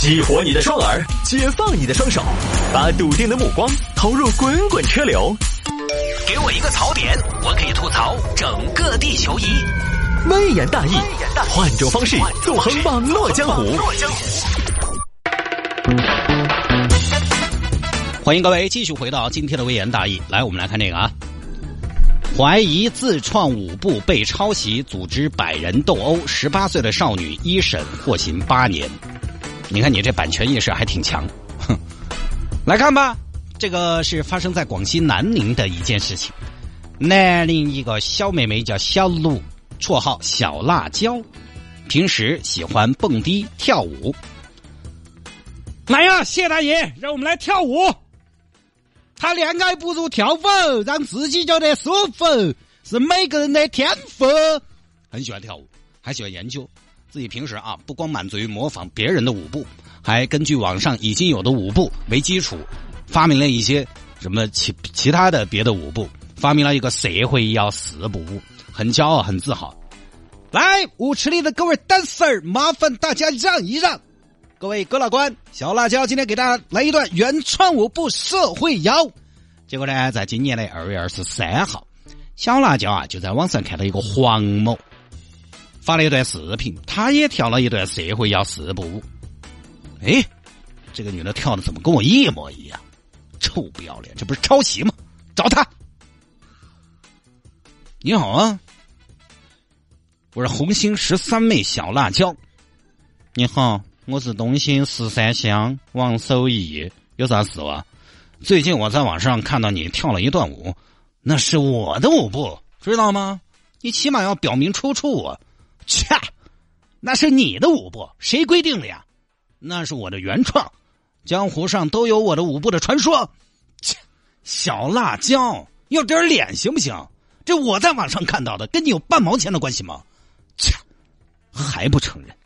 激活你的双耳，解放你的双手，把笃定的目光投入滚滚车流。给我一个槽点，我可以吐槽整个地球仪。微言大义，换种方式纵横网络江湖。欢迎各位继续回到今天的微言大义。来，我们来看这个啊，怀疑自创舞步被抄袭，组织百人斗殴，十八岁的少女一审获刑八年。你看你这版权意识还挺强，哼！来看吧，这个是发生在广西南宁的一件事情。南宁一个小妹妹叫小卢，绰号小辣椒，平时喜欢蹦迪跳舞。来呀，谢大爷，让我们来跳舞。谈恋爱不如跳舞，让自己觉得舒服，是每个人的天赋。很喜欢跳舞，还喜欢研究。自己平时啊，不光满足于模仿别人的舞步，还根据网上已经有的舞步为基础，发明了一些什么其其他的别的舞步，发明了一个社会摇四步舞，很骄傲，很自豪。来，舞池里的各位 dancer，麻烦大家让一让。各位哥老倌，小辣椒今天给大家来一段原创舞步社会摇。结果呢，在今年的二月二十三号，小辣椒啊就在网上看到一个黄某。发了一段视频，他也跳了一段社会摇四步舞。哎，这个女的跳的怎么跟我一模一样？臭不要脸，这不是抄袭吗？找他！你好啊，我是红星十三妹小辣椒。你好，我是东兴十三香王守义。有啥事啊？最近我在网上看到你跳了一段舞，那是我的舞步，知道吗？你起码要表明出处啊！切，那是你的舞步，谁规定的呀？那是我的原创，江湖上都有我的舞步的传说。切，小辣椒，要点脸行不行？这我在网上看到的，跟你有半毛钱的关系吗？切，还不承认？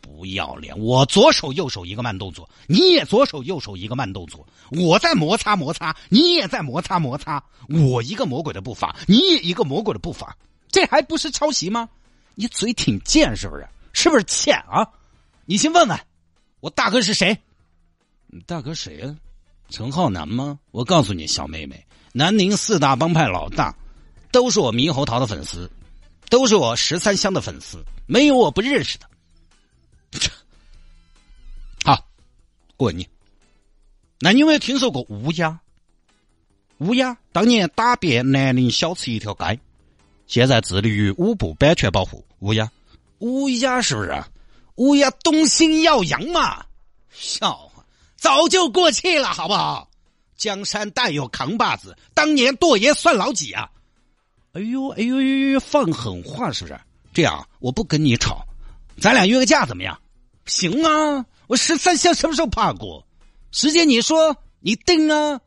不要脸！我左手右手一个慢动作，你也左手右手一个慢动作，我在摩擦摩擦，你也在摩擦摩擦，我一个魔鬼的步伐，你也一个魔鬼的步伐，这还不是抄袭吗？你嘴挺贱是不是？是不是欠啊？你先问问，我大哥是谁？大哥谁啊？陈浩南吗？我告诉你，小妹妹，南宁四大帮派老大，都是我猕猴桃的粉丝，都是我十三香的粉丝，没有我不认识的。好，过你！那你有没有听说过乌鸦？乌鸦当年打遍南宁小吃一条街。现在致力于五步版权保护。乌鸦，乌鸦是不是？乌鸦东兴耀阳嘛？笑话，早就过气了，好不好？江山代有扛把子，当年舵爷算老几啊？哎呦哎呦呦呦，放狠话是不是？这样，我不跟你吵，咱俩约个架怎么样？行啊，我十三香什么时候怕过？时间你说，你定啊？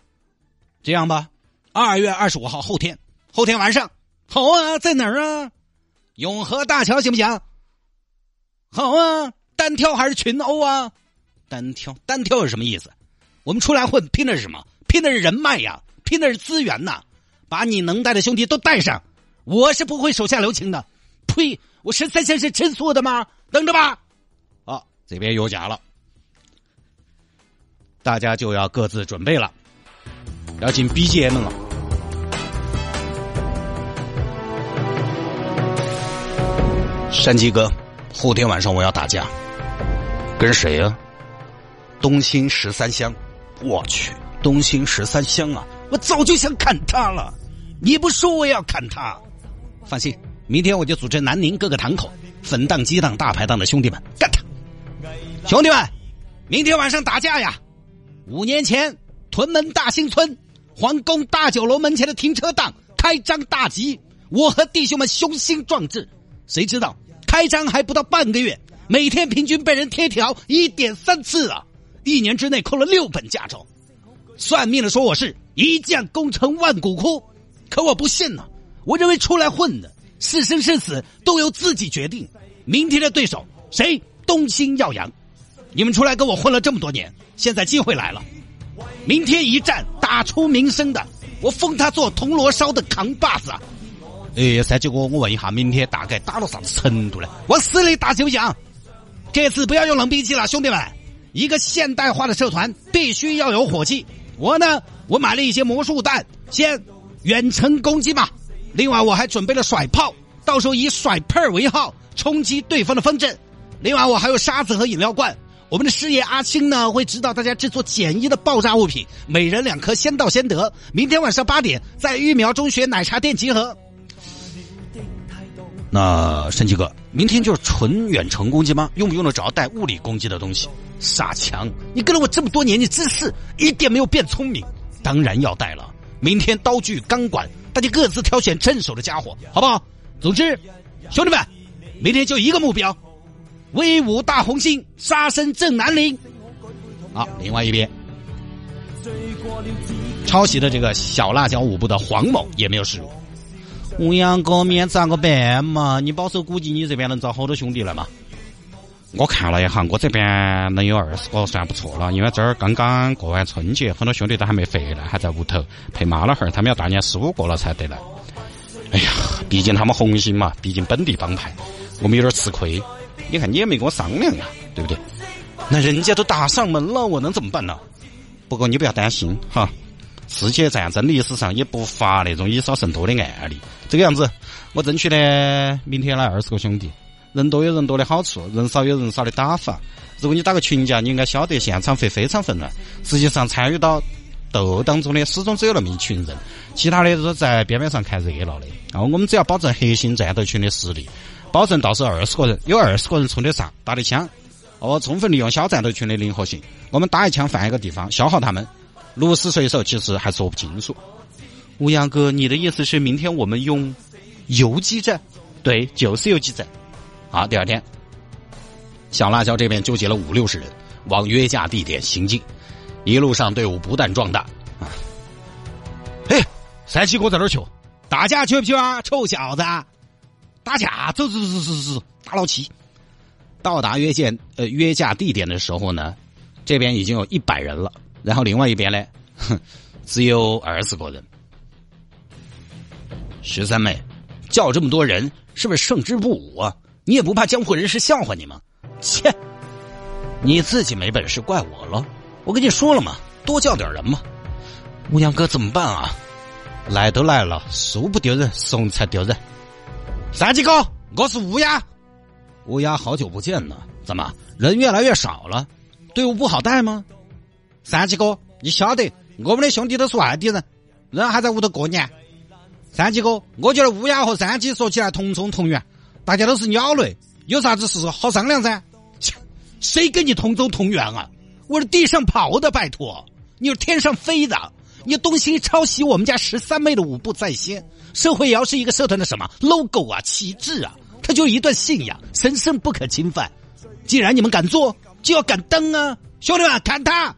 这样吧，二月二十五号后天，后天晚上。好啊，在哪儿啊？永和大桥行不行？好啊，单挑还是群殴啊？单挑，单挑是什么意思？我们出来混，拼的是什么？拼的是人脉呀，拼的是资源呐！把你能带的兄弟都带上，我是不会手下留情的。呸！我十三先是吃素的吗？等着吧。好，这边有假了，大家就要各自准备了，要进 BGM 了。山鸡哥，后天晚上我要打架，跟谁呀？东兴十三香，我去，东兴十三香啊！我早就想砍他了，你不说我也要砍他。放心，明天我就组织南宁各个堂口粉档、鸡档、大排档的兄弟们干他。兄弟们，明天晚上打架呀！五年前，屯门大兴村皇宫大酒楼门前的停车档开张大吉，我和弟兄们雄心壮志，谁知道？开张还不到半个月，每天平均被人贴条一点三次啊！一年之内扣了六本驾照。算命的说我是一将功成万骨枯，可我不信呢。我认为出来混的，是生是死都由自己决定。明天的对手谁？东兴耀阳。你们出来跟我混了这么多年，现在机会来了。明天一战打出名声的，我封他做铜锣烧的扛把子。哎，三姐哥，我问一下，明天大概打到啥子程度呢？往死里打行不行？这次不要用冷兵器了，兄弟们，一个现代化的社团必须要有火器。我呢，我买了一些魔术弹，先远程攻击嘛。另外，我还准备了甩炮，到时候以甩炮为号冲击对方的方阵。另外，我还有沙子和饮料罐。我们的师爷阿青呢，会指导大家制作简易的爆炸物品，每人两颗，先到先得。明天晚上八点，在育苗中学奶茶店集合。那神奇哥，明天就是纯远程攻击吗？用不用得着带物理攻击的东西？傻强，你跟了我这么多年，你姿势一点没有变聪明。当然要带了。明天刀具、钢管，大家各自挑选镇手的家伙，好不好？总之，兄弟们，明天就一个目标。威武大红星，杀声震南陵。好，另外一边，抄袭的这个小辣椒舞步的黄某也没有示弱。吴阳哥，明天咋个办嘛？你保守估计，你这边能找好多兄弟来嘛？我看了一下，我这边能有二十个，算不错了。因为这儿刚刚过完春节，很多兄弟都还没回来，还在屋头陪妈老汉儿。他们要大年十五过了才得来。哎呀，毕竟他们红星嘛，毕竟本地帮派，我们有点吃亏。你看，你也没跟我商量呀，对不对？那人家都打上门了，我能怎么办呢？不过你不要担心哈，世界战争历史上也不乏那种以少胜多的案例。这个样子，我争取呢，明天来二十个兄弟，人多有人多的好处，人少有人少的打法。如果你打个群架，你应该晓得现场会非常混乱。实际上，参与到斗当中的始终只有那么一群人，其他的都是在边边上看热闹的。然后我们只要保证核心战斗群的实力。保证到时候二十个人，有二十个人冲得上，打的枪。哦，充分利用小战斗群的灵活性，我们打一枪换一个地方，消耗他们。鹿死谁手，其实还说不清楚。吴阳哥，你的意思是明天我们用游击战？对，就是游击战。好，第二天，小辣椒这边纠结了五六十人，往约架地点行进。一路上队伍不断壮大。啊，哎，三七哥在哪儿去？打架去不去啊？臭小子！打架，走走走走走，打老七。到达约见呃约架地点的时候呢，这边已经有一百人了，然后另外一边呢，哼，只有二十个人。十三妹，叫这么多人，是不是胜之不武啊？你也不怕江湖人士笑话你吗？切，你自己没本事，怪我了。我跟你说了嘛，多叫点人嘛。乌鸦哥怎么办啊？来都来了，树不丢人，怂才丢人。三级哥，我是乌鸦。乌鸦，好久不见呢，怎么人越来越少了？队伍不好带吗？三级哥，你晓得我们的兄弟都是外地人，人还在屋头过年。三级哥，我觉得乌鸦和三级说起来同宗同源，大家都是鸟类，有啥子事好商量噻？谁跟你同宗同源啊？我是地上跑的，拜托，你是天上飞的。你东西抄袭我们家十三妹的舞步在先，社会摇是一个社团的什么 logo 啊、旗帜啊，它就一段信仰，神圣不可侵犯。既然你们敢做，就要敢登啊！兄弟们，看他！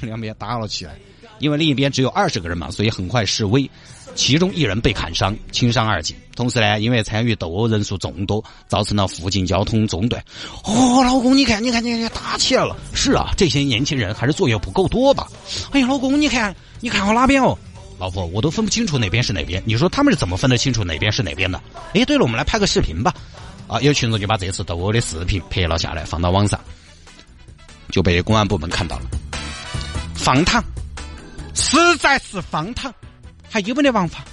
两边打了起来，因为另一边只有二十个人嘛，所以很快示威。其中一人被砍伤，轻伤二级。同时呢，因为参与斗殴人数众多，造成了附近交通中断。哦，老公，你看，你看，你看，打起来了。是啊，这些年轻人还是作业不够多吧？哎呀，老公，你看，你看好哪边哦？老婆，我都分不清楚哪边是哪边。你说他们是怎么分得清楚哪边是哪边的？哎，对了，我们来拍个视频吧。啊，有群众就把这次斗殴的视频拍了下来，放到网上，就被公安部门看到了。荒唐，实在是荒唐。还有没得王法？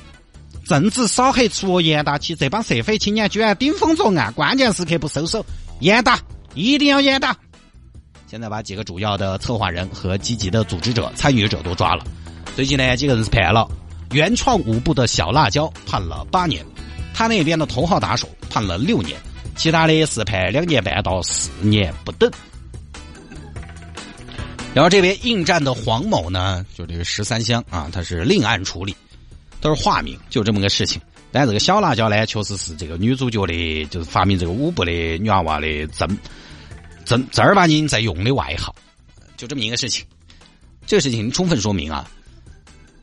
政治扫黑除恶严打起，这帮社会青年居然顶风作案，关键时刻不收手，严打，一定要严打！现在把几个主要的策划人和积极的组织者、参与者都抓了。最近呢，几个人是判了，原创五部的小辣椒判了八年，他那边的头号打手判了六年，其他的是判两年半到四年不等。然后这边应战的黄某呢，就这个十三香啊，他是另案处理。都是化名，就这么个事情。但这个小辣椒呢，确实是这个女主角的，就是发明这个舞步的女娃娃的正正正儿八经在用的外号，就这么一个事情。这个事情充分说明啊，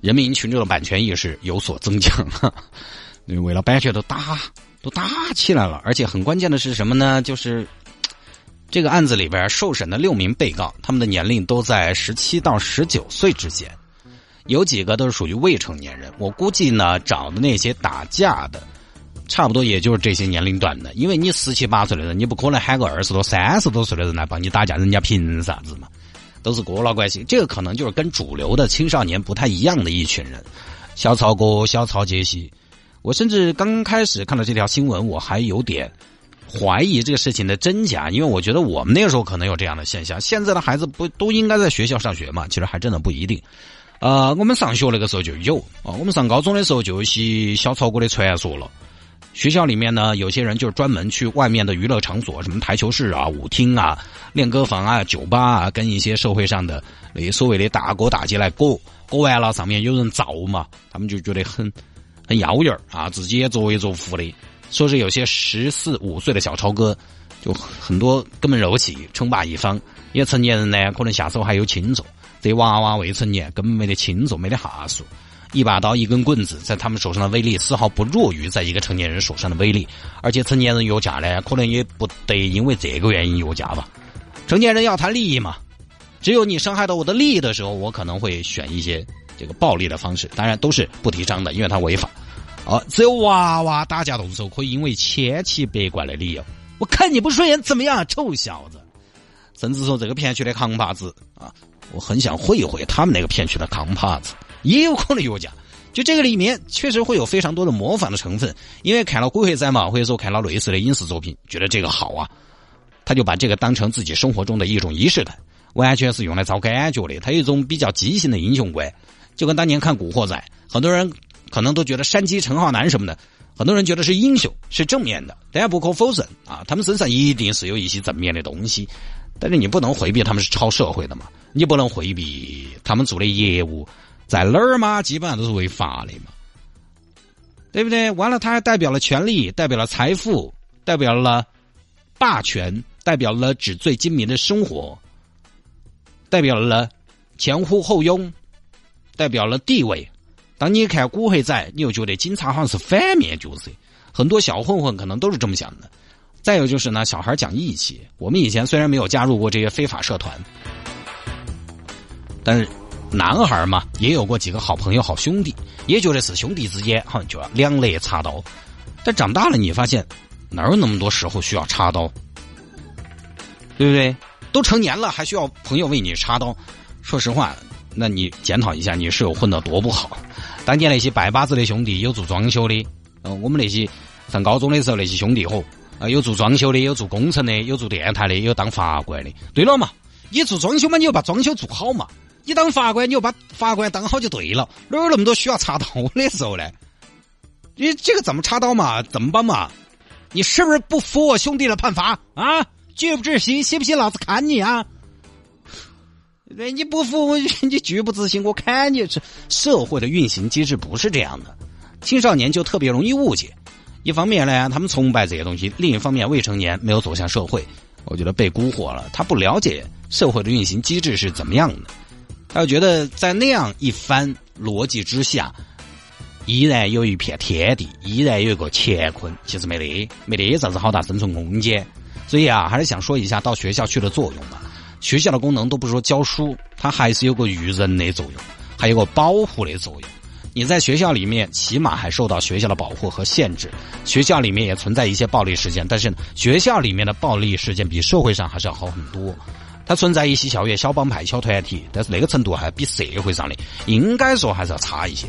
人民群众的版权意识有所增强。为了版权都打都打起来了，而且很关键的是什么呢？就是这个案子里边受审的六名被告，他们的年龄都在十七到十九岁之间。有几个都是属于未成年人，我估计呢，找的那些打架的，差不多也就是这些年龄段的，因为你十七八岁的人，你不可能喊个二十多、三十多岁的人来帮你打架，人家凭啥子嘛？都是哥老关系，这个可能就是跟主流的青少年不太一样的一群人。小曹哥、小曹杰西，我甚至刚开始看到这条新闻，我还有点怀疑这个事情的真假，因为我觉得我们那个时候可能有这样的现象。现在的孩子不都应该在学校上学嘛？其实还真的不一定。呃，我们上学那个时候就有啊，我们上高中的时候就有些小曹哥的传说了。学校里面呢，有些人就是专门去外面的娱乐场所，什么台球室啊、舞厅啊、练歌房啊、酒吧啊，跟一些社会上的那些所谓的大哥大姐来过。过完了，上面有人造嘛，他们就觉得很很妖艳啊，自己也作威作福的。说是有些十四五岁的小超哥，就很多根本惹不起，称霸一方。因为成年人呢，可能下手还有轻重，这娃娃未成年，根本没得轻重，没得下数。一把刀，一根棍子，在他们手上的威力丝毫不弱于在一个成年人手上的威力。而且成年人约架呢，可能也不得因为这个原因约架吧。成年人要谈利益嘛，只有你伤害到我的利益的时候，我可能会选一些这个暴力的方式，当然都是不提倡的，因为它违法。哦，只有娃娃打架动手，可以因为千奇百怪的理由，我看你不顺眼，怎么样，臭小子？甚至说这个片区的扛把子啊，我很想会一会他们那个片区的扛把子。也有可能有假，就这个里面确实会有非常多的模仿的成分，因为看了《鬼会仔》嘛，或者说看了类似的影视作品，觉得这个好啊，他就把这个当成自己生活中的一种仪式感，完全是用来找感觉的。他有一种比较畸形的英雄观，就跟当年看《古惑仔》，很多人可能都觉得山鸡陈浩南什么的，很多人觉得是英雄，是正面的，大家不可否认啊，他们身上一定是有一些正面的东西，但是你不能回避他们是超社会的嘛，你不能回避他们做的业务。在哪儿嘛，基本上都是违法的嘛，对不对？完了，他还代表了权力，代表了财富，代表了霸权，代表了纸醉金迷的生活，代表了前呼后拥，代表了地位。当你看古惑仔，你又觉得警察好像是反面角色，很多小混混可能都是这么想的。再有就是呢，小孩讲义气。我们以前虽然没有加入过这些非法社团，但是。男孩嘛，也有过几个好朋友、好兄弟，也觉得是兄弟之间，好像就要两肋插刀。但长大了，你发现哪有那么多时候需要插刀？对不对？都成年了，还需要朋友为你插刀？说实话，那你检讨一下，你室友混得多不好。当年那些拜把子的兄弟，有做装修的，嗯，我们那些上高中的时候那些兄弟伙，啊，有做装修的，有做工程的，有做电台的，有当法官的。对了嘛，你做装修嘛，你就把装修做好嘛。你当法官，你就把法官当好就对了，哪有那么多需要插刀的时候呢？你这个怎么插刀嘛？怎么办嘛？你是不是不服我兄弟的判罚啊？拒不执行，信不信老子砍你啊？对，你不服我，你拒不执行，我砍你！这社会的运行机制不是这样的，青少年就特别容易误解。一方面呢，他们崇拜这些东西；另一方面，未成年没有走向社会，我觉得被蛊惑了，他不了解社会的运行机制是怎么样的。他觉得在那样一番逻辑之下，依然有一片天地，依然有一个乾坤，其实没得，没得啥子好大生存空间。所以啊，还是想说一下到学校去的作用吧。学校的功能都不是说教书，它还是有个育人的作用，还有个保护的作用。你在学校里面，起码还受到学校的保护和限制。学校里面也存在一些暴力事件，但是学校里面的暴力事件比社会上还是要好很多。它存在一些校园小帮派、小团体，但是那个程度还比社会上的应该说还是要差一些。